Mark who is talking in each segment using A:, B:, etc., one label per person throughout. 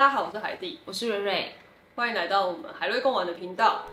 A: 大家好，我是海蒂，
B: 我是蕊蕊，
A: 欢迎来到我们海瑞共玩的频道。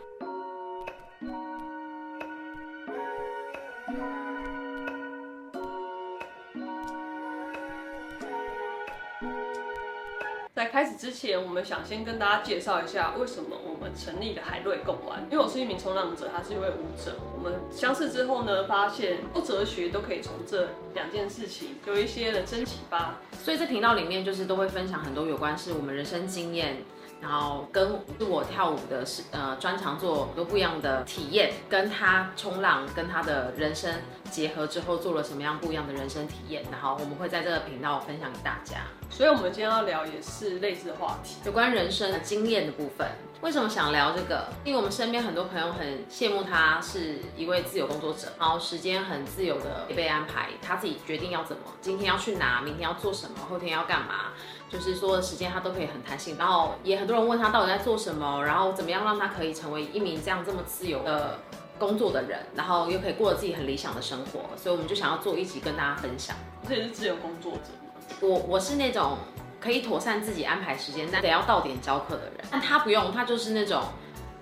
A: 在开始之前，我们想先跟大家介绍一下为什么我成立的海瑞共玩。因为我是一名冲浪者，他是一位舞者。我们相识之后呢，发现不哲学都可以从这两件事情有一些人生启发。
B: 所以这频道里面就是都会分享很多有关是我们人生经验。然后跟我跳舞的是呃专长做很多不一样的体验，跟他冲浪跟他的人生结合之后，做了什么样不一样的人生体验，然后我们会在这个频道分享给大家。
A: 所以，我们今天要聊也是类似的话题，
B: 有关人生的经验的部分。为什么想聊这个？因为我们身边很多朋友很羡慕他是一位自由工作者，然后时间很自由的被安排，他自己决定要怎么，今天要去哪，明天要做什么，后天要干嘛。就是说的时间他都可以很弹性，然后也很多人问他到底在做什么，然后怎么样让他可以成为一名这样这么自由的工作的人，然后又可以过着自己很理想的生活，所以我们就想要做一集跟大家分享。
A: 这也是自由工作者吗？
B: 我我是那种可以妥善自己安排时间，但得要到点教课的人，但他不用，他就是那种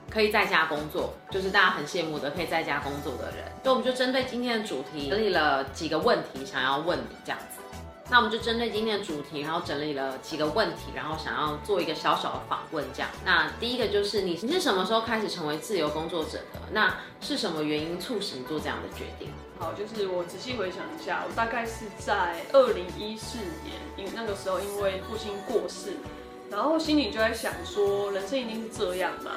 B: 可以在家工作，就是大家很羡慕的可以在家工作的人。所以我们就针对今天的主题整理了几个问题，想要问你这样子。那我们就针对今天的主题，然后整理了几个问题，然后想要做一个小小的访问，这样。那第一个就是你，你是什么时候开始成为自由工作者的？那是什么原因促使你做这样的决定？
A: 好，就是我仔细回想一下，我大概是在二零一四年，因那个时候因为父亲过世，然后心里就在想说，人生一定是这样嘛？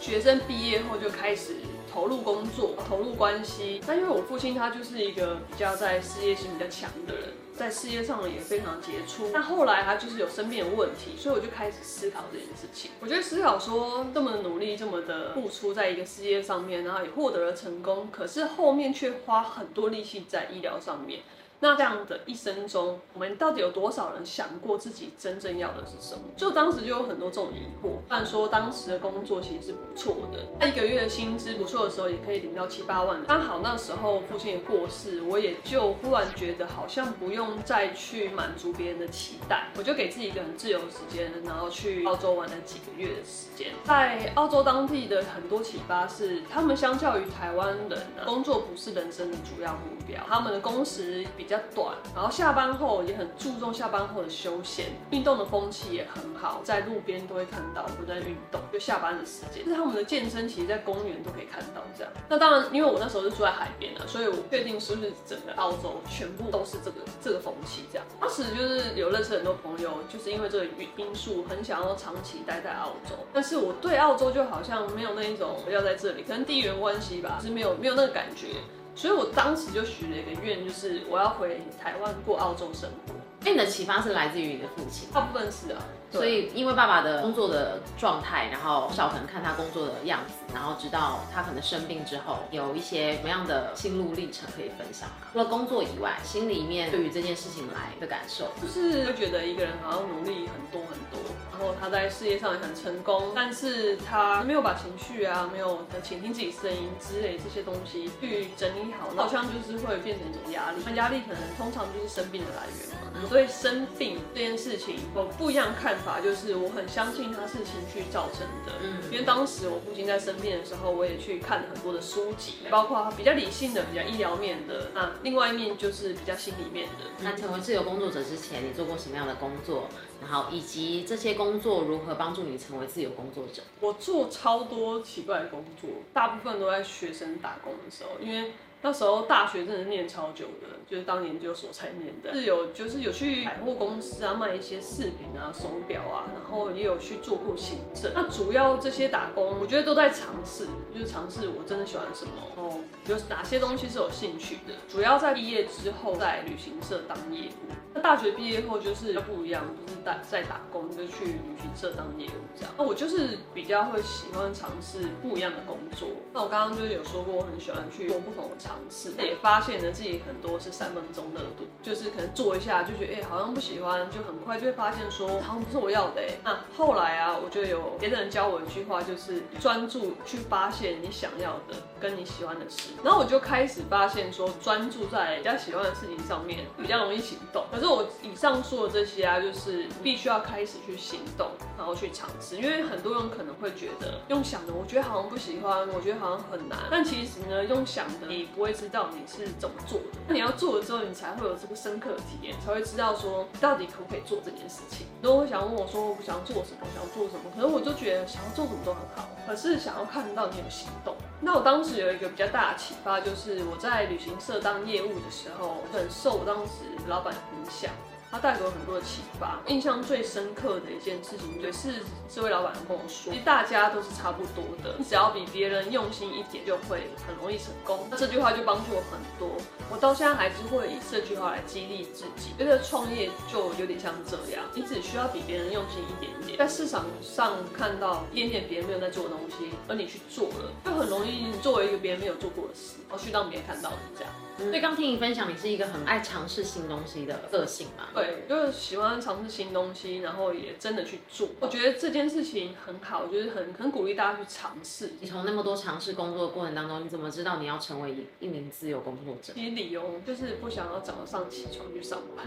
A: 学生毕业后就开始投入工作，投入关系。那因为我父亲他就是一个比较在事业心比较强的人。在事业上也非常杰出，但后来他就是有生病的问题，所以我就开始思考这件事情。我觉得思考说，这么努力，这么的付出在一个事业上面，然后也获得了成功，可是后面却花很多力气在医疗上面。那这样的一生中，我们到底有多少人想过自己真正要的是什么？就当时就有很多这种疑惑。虽然说当时的工作其实是不错的，那一个月的薪资不错的时候，也可以领到七八万。刚好那时候父亲也过世，我也就忽然觉得好像不用再去满足别人的期待，我就给自己一个很自由的时间，然后去澳洲玩了几个月的时间。在澳洲当地的很多启发是，他们相较于台湾人呢，工作不是人生的主要目标，他们的工时比较。比较短，然后下班后也很注重下班后的休闲，运动的风气也很好，在路边都会看到有在运动，就下班的时间，就是他们的健身，其实在公园都可以看到这样。那当然，因为我那时候是住在海边的，所以我确定是不是整个澳洲全部都是这个这个风气这样。当时就是有认识很多朋友，就是因为这个因素，很想要长期待在澳洲，但是我对澳洲就好像没有那一种要在这里，可能地缘关系吧，就是没有没有那个感觉。所以我当时就许了一个愿，就是我要回台湾过澳洲生活。
B: 那你的启发是来自于你的父亲？
A: 大部分是啊。
B: 所以因为爸爸的工作的状态，然后小可能看他工作的样子，然后知道他可能生病之后有一些什么样的心路历程可以分享。除了工作以外，心里面对于这件事情来的感受，
A: 就是会觉得一个人好像努力很多很多，然后他在事业上也很成功，但是他没有把情绪啊，没有倾听自己声音之类这些东西去整理好，好像就是会变成一种压力。那压力可能通常就是生病的来源嘛。所以生病这件事情，我不一样看。法就是我很相信它是情绪造成的，嗯，因为当时我父亲在生病的时候，我也去看了很多的书籍，包括比较理性的、比较医疗面的，那另外一面就是比较心里面的。
B: 那成为自由工作者之前，你做过什么样的工作？然后以及这些工作如何帮助你成为自由工作者？
A: 我做超多奇怪的工作，大部分都在学生打工的时候，因为。那时候大学真的念超久的，就是当研究所才念的。是有就是有去百货公司啊卖一些饰品啊、手表啊，然后也有去做过行政。那主要这些打工，我觉得都在尝试，就是尝试我真的喜欢什么，然后有哪些东西是有兴趣的。主要在毕业之后在旅行社当业务。那大学毕业后就是不一样，就是在在打工，就去旅行社当业务这样。那我就是比较会喜欢尝试不一样的工作。那我刚刚就有说过，我很喜欢去做不同的尝。试也发现了自己很多是三分钟热度，就是可能做一下就觉得哎、好像不喜欢，就很快就会发现说好像不是我要的。那后来啊，我就有别人教我一句话，就是专注去发现你想要的跟你喜欢的事。然后我就开始发现说，专注在比较喜欢的事情上面比较容易行动。可是我以上说的这些啊，就是必须要开始去行动，然后去尝试。因为很多人可能会觉得用想的，我觉得好像不喜欢，我觉得好像很难。但其实呢，用想的你不会知道你是怎么做的。那你要做了之后，你才会有这个深刻的体验，才会知道说到底可不可以做这件事情。如果想问我说，我不想做什么，想要做什么，可是我就觉得想要做什么都很好，可是想要看到你有行动。那我当时有一个比较大的启发，就是我在旅行社当业务的时候，很受当时老板的影响。他带给我很多的启发，印象最深刻的一件事情，就是这位老板跟我说，其实大家都是差不多的，你只要比别人用心一点，就会很容易成功。那这句话就帮助我很多，我到现在还是会以这句话来激励自己。觉得创业就有点像这样，你只需要比别人用心一点点，在市场上看到一点点别人没有在做的东西，而你去做了，就很容易作为一个别人没有做过的事，然后去让别人看到你这样。
B: 所以刚听你分享，你是一个很爱尝试新东西的个性嘛？
A: 对，就是喜欢尝试新东西，然后也真的去做。我觉得这件事情很好，就是很很鼓励大家去尝试。
B: 你从那么多尝试工作的过程当中，你怎么知道你要成为一名自由工作者？
A: 其实理由就是不想要早上起床去上班，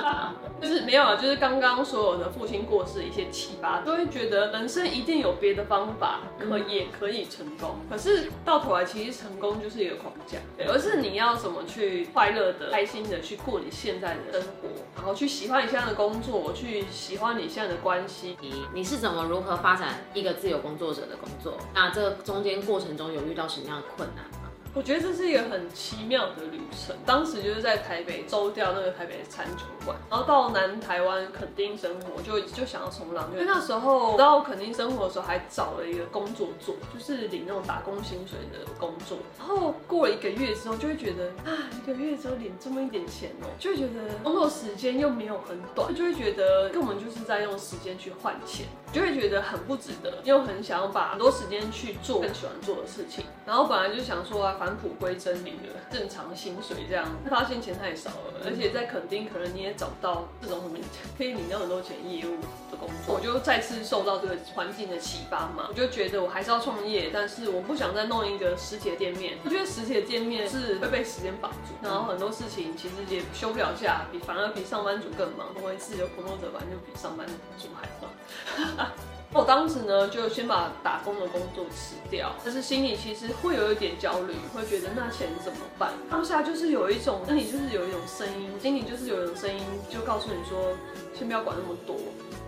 A: 就是没有啊，就是刚刚所有的父亲过世一些启发，都会觉得人生一定有别的方法可也可以成功。可是到头来，其实成功就是一个框架，对，而是你要。怎么去快乐的、开心的去过你现在的生活，然后去喜欢你现在的工作，去喜欢你现在的关系。
B: 你你是怎么如何发展一个自由工作者的工作？那这中间过程中有遇到什么样的困难？
A: 我觉得这是一个很奇妙的旅程。当时就是在台北周掉那个台北的餐酒馆，然后到南台湾垦丁生活，就就想要冲浪。因为那时候到垦丁生活的时候，还找了一个工作做，就是领那种打工薪水的工作。然后过了一个月之后，就会觉得啊，一个月只有领这么一点钱哦，就会觉得工作时间又没有很短，就会觉得根本就是在用时间去换钱，就会觉得很不值得，又很想要把很多时间去做更喜欢做的事情。然后本来就想说啊。返璞归真，领了正常薪水，这样发现钱太少了，而且在垦丁可能你也找不到这种什么可以领到很多钱业务的工作，我就再次受到这个环境的启发嘛，我就觉得我还是要创业，但是我不想再弄一个实体的店面，我觉得实体的店面是会被时间绑住，然后很多事情其实也休不了假，比反而比上班族更忙，因为自由工作者吧，就比上班族还忙。我当时呢，就先把打工的工作辞掉，但是心里其实会有一点焦虑，会觉得那钱怎么办？当下就是有一种，那你就是有一种声音，心里就是有一种声音，就告诉你说，先不要管那么多。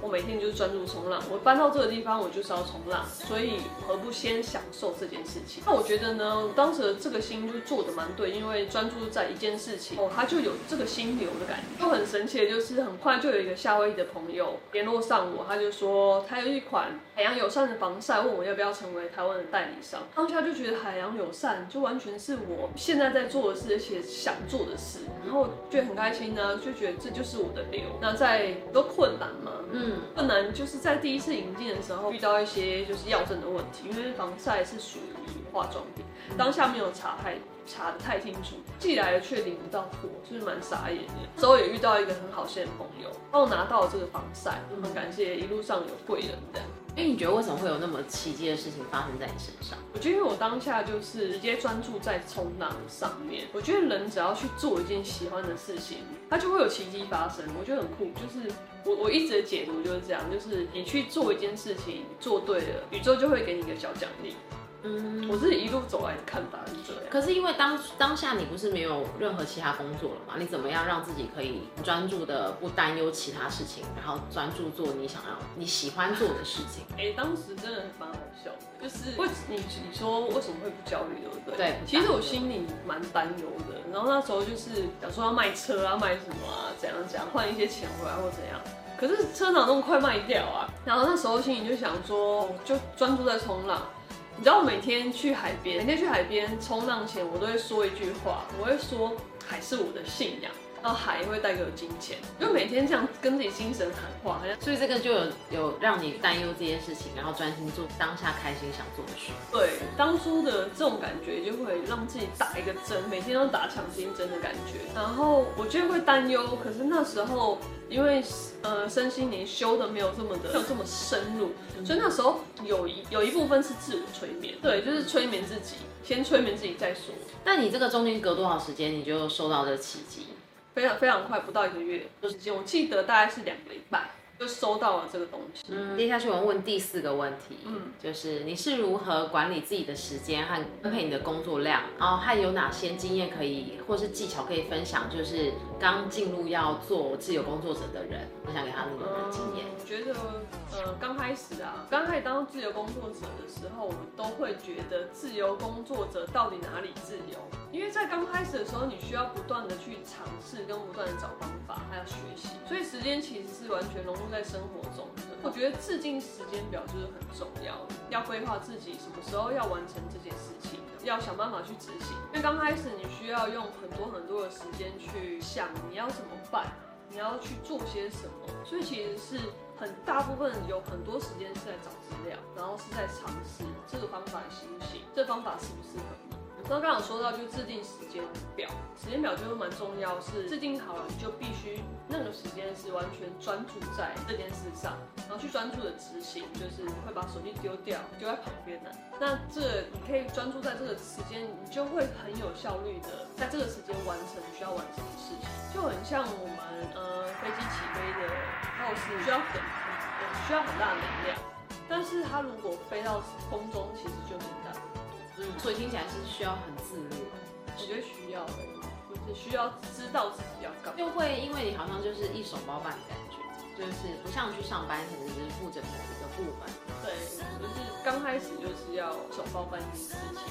A: 我每天就是专注冲浪，我搬到这个地方，我就是要冲浪，所以何不先享受这件事情？那我觉得呢，当时的这个心就做的蛮对，因为专注在一件事情，哦，他就有这个心流的感觉。就很神奇的就是，很快就有一个夏威夷的朋友联络上我，他就说他有一款海洋友善的防晒，问我要不要成为台湾的代理商。当下就觉得海洋友善就完全是我现在在做的事，而且想做的事，然后觉得很开心呢，就觉得这就是我的流。那在都困难嘛，嗯。不能就是在第一次引进的时候遇到一些就是药证的问题，因为防晒是属于化妆品，当下没有查太查的太清楚，寄来的却领不到货，就是蛮傻眼的。之后也遇到一个很好心的朋友，帮我拿到了这个防晒，很感谢一路上有贵人的。
B: 哎，你觉得为什么会有那么奇迹的事情发生在你身上？
A: 我觉得我当下就是直接专注在冲浪上面。我觉得人只要去做一件喜欢的事情，它就会有奇迹发生。我觉得很酷，就是我我一直的解读就是这样，就是你去做一件事情，做对了，宇宙就会给你一个小奖励。嗯，我自己一路走来的看法是这样。
B: 可是因为当当下你不是没有任何其他工作了嘛？你怎么样让自己可以专注的不担忧其他事情，然后专注做你想要、你喜欢做的事情？
A: 哎、欸，当时真的蛮好笑的，就是为你你说为什么会不焦虑，对不对？
B: 对，
A: 其实我心里蛮担忧的。然后那时候就是想说要卖车啊，卖什么啊，怎样怎样换一些钱回来或怎样。可是车哪那么快卖掉啊？然后那时候心里就想说，就专注在冲浪。你知道我每天去海边，每天去海边冲浪前，我都会说一句话，我会说海是我的信仰。然后海也会带给我金钱，就每天这样跟自己精神谈话，好像
B: 所以这个就有有让你担忧这件事情，然后专心做当下开心想做的事。
A: 对，当初的这种感觉就会让自己打一个针，每天都打强心针的感觉。然后我觉得会担忧，可是那时候因为呃身心灵修的没有这么的没有这么深入，所以那时候有一有一部分是自我催眠，对，就是催眠自己，先催眠自己再说。
B: 那你这个中间隔多少时间，你就受到这个契机？
A: 非常非常快，不到一个月的时间，我记得大概是两个礼拜。就收到了这个东西。
B: 嗯，接下去我们问第四个问题，嗯，就是你是如何管理自己的时间和分配你的工作量，然后还有哪些经验可以或是技巧可以分享？就是刚进入要做自由工作者的人，我想给他们的经验。
A: 我觉得，呃，刚开始啊，刚开始当自由工作者的时候，我们都会觉得自由工作者到底哪里自由？因为在刚开始的时候，你需要不断的去尝试，跟不断的找方法，还要学习，所以时间其实是完全融入在生活中的。我觉得制定时间表就是很重要，要规划自己什么时候要完成这件事情，要想办法去执行。因为刚开始你需要用很多很多的时间去想你要怎么办，你要去做些什么，所以其实是很大部分有很多时间是在找资料，然后是在尝试这个方法行不行，这方法适不适合你。刚刚有说到，就制定时间表，时间表就是蛮重要，是制定好了，你就必须那个时间是完全专注在这件事上，然后去专注的执行，就是会把手机丢掉，丢在旁边的。那这你可以专注在这个时间，你就会很有效率的在这个时间完成需要完成的事情，就很像我们呃飞机起飞的耗时需要很需要很大的能量，但是它如果飞到空中，其实就很大。嗯，
B: 所以听起来是需要很自律，
A: 我觉得需要的，就是需要知道自己要干嘛，
B: 就会因为你好像就是一手包办的感觉，就是不像去上班，可能只是负责某一个部门。
A: 对，就是刚开始就是要手包办一件事情，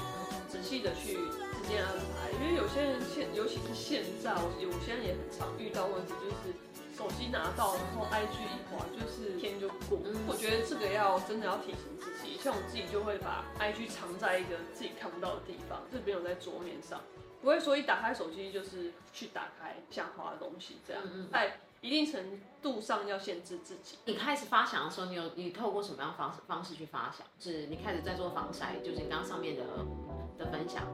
A: 仔细的去时间安排，因为有些人现，尤其是现在，我有些人也很常遇到问题，就是手机拿到，然后 IG 一滑，就是天就过。嗯，我觉得这个要真的要提醒自己。像我自己就会把 IG 藏在一个自己看不到的地方，就没有在桌面上，不会说一打开手机就是去打开想滑的东西这样。在一定程度上要限制自己。
B: 你开始发想的时候，你有你透过什么样方式方式去发想？是你开始在做防晒，就是你刚刚上面的的分享，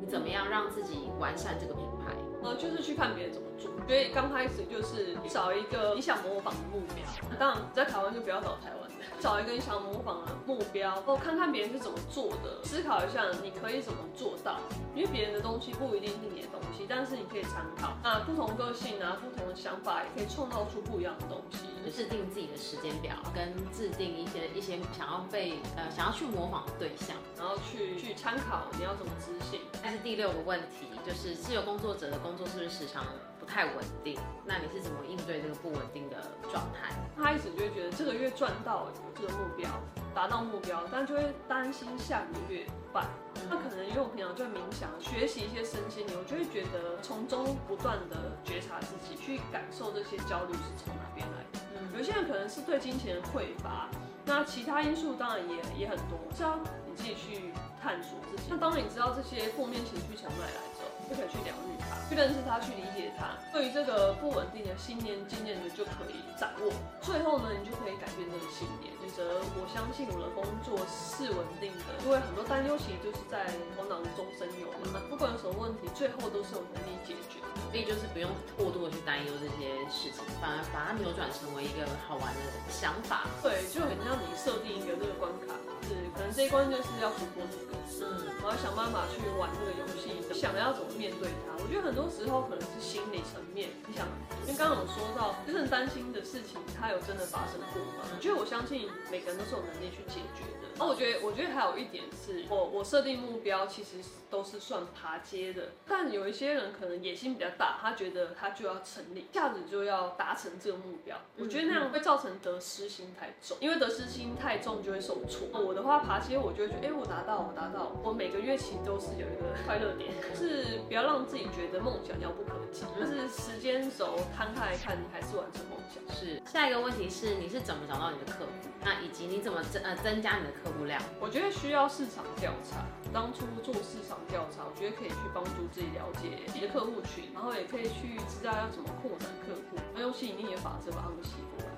B: 你怎么样让自己完善这个品牌？
A: 呃，就是去看别人怎么做。所以刚开始就是找一个你想模仿的目标。当然在台湾就不要找台湾的。找一个你想模仿的目标，然后看看别人是怎么做的，思考一下你可以怎么做到。因为别人的东西不一定是你的东西，但是你可以参考。那不同个性啊，不同的想法也可以创造出不一样的东西。
B: 制定自己的时间表，跟制定一些一些想要被呃想要去模仿的对象，
A: 然后去去参考你要怎么执行。
B: 但是第六个问题就是自由工作者的工作是不是时常不太稳定？那你是怎么应对这个不稳定的状态？
A: 他一直就会觉得这个月赚到这个目标，达到目标，但就会担心下个月办。那可能因为我平常就在冥想，学习一些身心灵，我就会觉得从中不断的觉察自己，去感受这些焦虑是从哪边来的。嗯，有些人可能是对金钱的匮乏，那其他因素当然也也很多，是要你自己去探索自己。那当你知道这些负面情绪从哪来就可以去疗愈它，去认识它，去理解它。对于这个不稳定的信念、经验的就可以掌握。最后呢，你就可以改变这个信念，就是我相信我的工作是稳定的。因为很多担忧其实就是在头脑中生有的嘛，不管有什么问题，最后都是有能力解决。
B: 所以就是不用过多的去担忧这些事情，反而把它扭转成为一个好玩的想法。
A: 对，就很像你设定一个这个关卡，是可能这一关就是要突破这个，嗯，我要想办法去玩这个游戏，想要怎么面对它？我觉得很多时候可能是心理层面。你想，因为刚刚有说到，真正担心的事情，它有真的发生过吗？我觉得我相信每个人都是有能力去解决的。那，我觉得，我觉得还有一点是，我我设定目标其实都是算爬阶的，但有一些人可能野心比较大，他觉得他就要成立，一下子就要达成这个目标。我觉得那样会造成得失心太重，因为得失心太重就会受挫。我的话爬阶，我就会觉得，哎，我达到，我达到，我每个月其实都是有一个快乐点，是不要让自己觉得梦想遥不可及，就是时间轴摊开来看，你还是完成梦想。
B: 是。下一个问题是，你是怎么找到你的客户？那以及及你怎么增呃增加你的客户量？
A: 我觉得需要市场调查。当初做市场调查，我觉得可以去帮助自己了解你的客户群，然后也可以去知道要怎么扩展客户，用吸引力的法则把他们吸过来。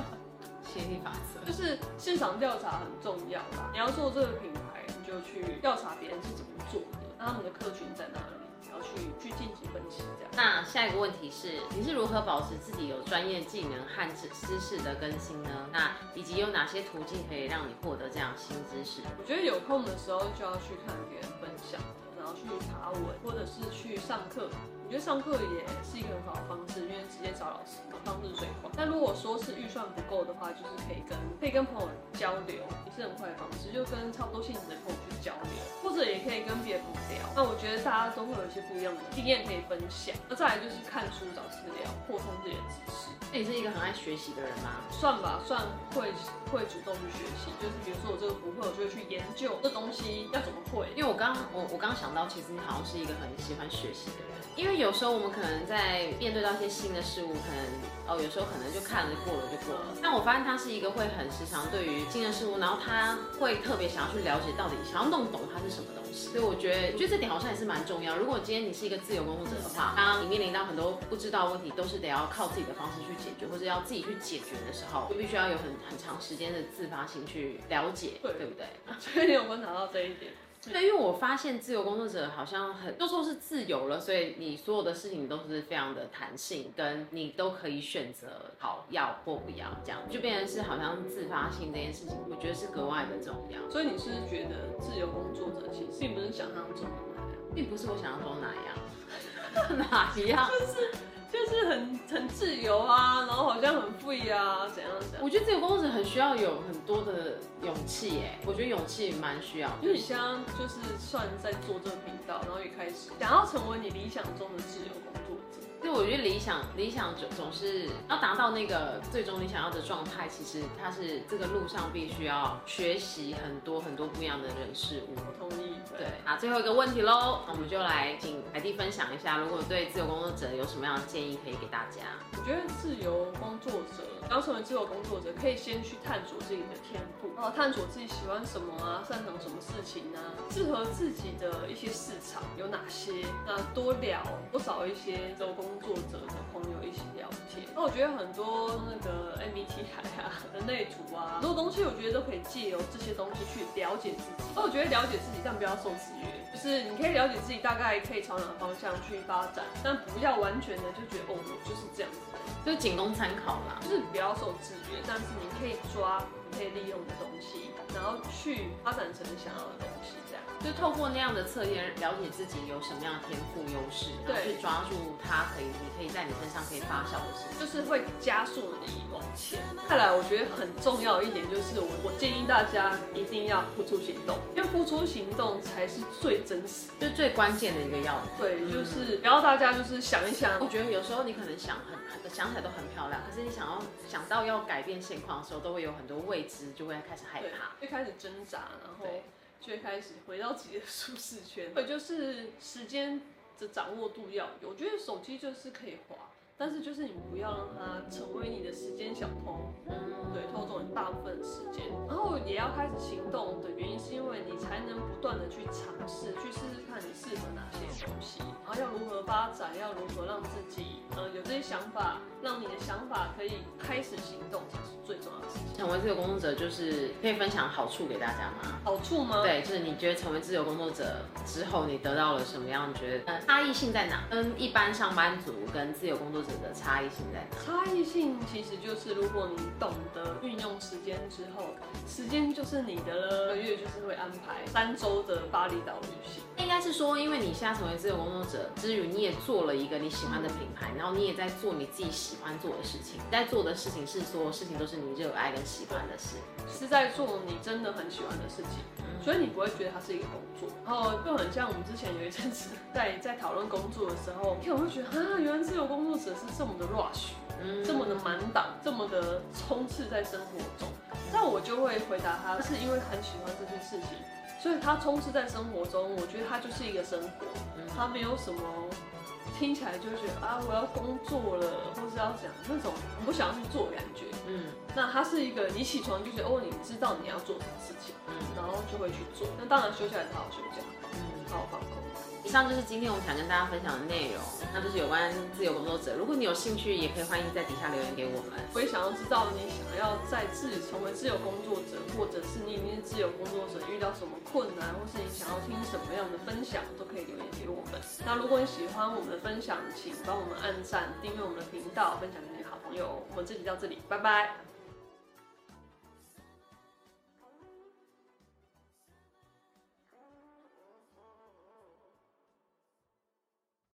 B: 吸引力法则
A: 就是市场调查很重要啦。你要做这个品牌，你就去调查别人是怎么做的，那他们的客群在哪里？然后去去进行分析，这样。
B: 那下一个问题是，你是如何保持自己有专业技能和知知识的更新呢？那以及有哪些途径可以让你获得这样新知识？
A: 我觉得有空的时候就要去看别人分享，然后去查文，或者是去上课。我觉得上课也是一个很好的方式，因为直接找老师嘛，方式最快。但如果说是预算不够的话，就是可以跟可以跟朋友交流，也是很快的方式，就跟差不多性质的朋友去交流，或者也可以跟别人聊。那我觉得大家都会有一些不一样的经验可以分享。那再来就是看书找资料，扩充自己的知识。
B: 那你是一个很爱学习的人吗？
A: 算吧，算会会主动去学习。就是比如说我这个不会，我就会去研究这东西要怎么会。
B: 因为我刚我我刚想到，其实你好像是一个很喜欢学习的人，因为。有时候我们可能在面对到一些新的事物，可能哦，有时候可能就看了过了就过了。但我发现他是一个会很时常对于新的事物，然后他会特别想要去了解到底，想要弄懂它是什么东西。所以我觉得，我觉得这点好像也是蛮重要。如果今天你是一个自由工作者的话，当你面临到很多不知道问题，都是得要靠自己的方式去解决，或者要自己去解决的时候，就必须要有很很长时间的自发性去了解，对，对不对？
A: 所以你有观察到这一点。
B: 对，因为我发现自由工作者好像很都说是自由了，所以你所有的事情都是非常的弹性，跟你都可以选择好要或不要，这样就变成是好像自发性这件事情，我觉得是格外的重要。
A: 所以你是觉得自由工作者其实并不是想象中的那样，
B: 并不是我想象中的那样，哪一样？
A: 就是。自由啊，然后好像很 free 啊，怎样怎样？
B: 我觉得自由工作者很需要有很多的勇气耶。我觉得勇气蛮需要。
A: 因为你现在就是算在做这个频道，然后也开始想要成为你理想中的自由工作者。
B: 所以我觉得理想理想总总是要达到那个最终你想要的状态，其实它是这个路上必须要学习很多很多不一样的人事物。
A: 我同意。
B: 对，好，最后一个问题喽，我们就来请海蒂分享一下，如果对自由工作者有什么样的建议可以给大家？
A: 我觉得自由工作者要成为自由工作者，可以先去探索自己的天赋，然后探索自己喜欢什么啊，擅长什么事情啊，适合自己的一些市场有哪些，那多聊多找一些自由工作者的朋友一起聊天。那我觉得很多那个 MBTI 啊、人类图啊，很多东西我觉得都可以借由这些东西去了解自己。那我觉得了解自己，但不要受制约，就是你可以了解自己大概可以朝哪个方向去发展，但不要完全的就觉得哦，我就是这样子，
B: 就仅供参考啦，
A: 就是不要受制约，但是你可以抓你可以利用的东西，然后去发展成你想要的东西，这样。
B: 就透过那样的测验，了解自己有什么样的天赋优势，对，去抓住它可以，以在你身上可以发酵的事情，
A: 就是会加速你往前。看来我觉得很重要的一点就是我，我我建议大家一定要付出行动，因为付出行动才是最真实，
B: 就最关键的一个要点。
A: 对，就是不要大家就是想一想，
B: 我觉得有时候你可能想很很想起来都很漂亮，可是你想要想到要改变现况的时候，都会有很多未知，就会开始害怕，
A: 就开始挣扎，然后。就会开始回到自己的舒适圈，对，就是时间的掌握度要有。我觉得手机就是可以滑，但是就是你不要让它成为你的时间小偷，嗯，对，偷走你大部分的时间。然后也要开始行动的原因，是因为你才能不断的去尝试，去试试看你适合哪些东西，然后要如何发展，要如何让自己，呃，有这些想法，让你的想法可以开始行动，才是最重要的事情。
B: 成为自由工作者，就是可以分享好处给大家吗？
A: 好处吗？
B: 对，就是你觉得成为自由工作者之后，你得到了什么样？你觉得差异性在哪？跟一般上班族跟自由工作者的差异性在哪？
A: 差异性其实就是，如果你懂得运用时间之后，时间就是你的了。个月就是会安排三周的巴厘岛旅行。
B: 应该是说，因为你现在成为自由工作者之余，你也做了一个你喜欢的品牌，然后你也在做你自己喜欢做的事情。在做的事情是所有事情都是你热爱跟。喜欢的事
A: 是在做你真的很喜欢的事情，所以你不会觉得它是一个工作。然后就很像我们之前有一阵子在在讨论工作的时候，你可能会觉得啊，原来自由工作者是这么的 rush，嗯，这么的满档，这么的冲刺在生活中。但我就会回答他，是因为很喜欢这件事情，所以他充斥在生活中。我觉得他就是一个生活，他没有什么听起来就觉得啊，我要工作了，或是要怎样那种我不想要去做的感觉。嗯，那它是一个你起床就觉得哦，你知道你要做什么事情，嗯，然后就会去做。那当然休假也好好休假，嗯，好放空。
B: 以上就是今天我们想跟大家分享的内容，那就是有关自由工作者。如果你有兴趣，也可以欢迎在底下留言给我们。
A: 我也想要知道你想要在自己成为自由工作者，或者是你已经自由工作者遇到什么困难，或是你想要听什么样的分享，都可以留言给我们。那如果你喜欢我们的分享，请帮我们按赞、订阅我们的频道，分享给你的好朋友。我们这集到这里，拜拜。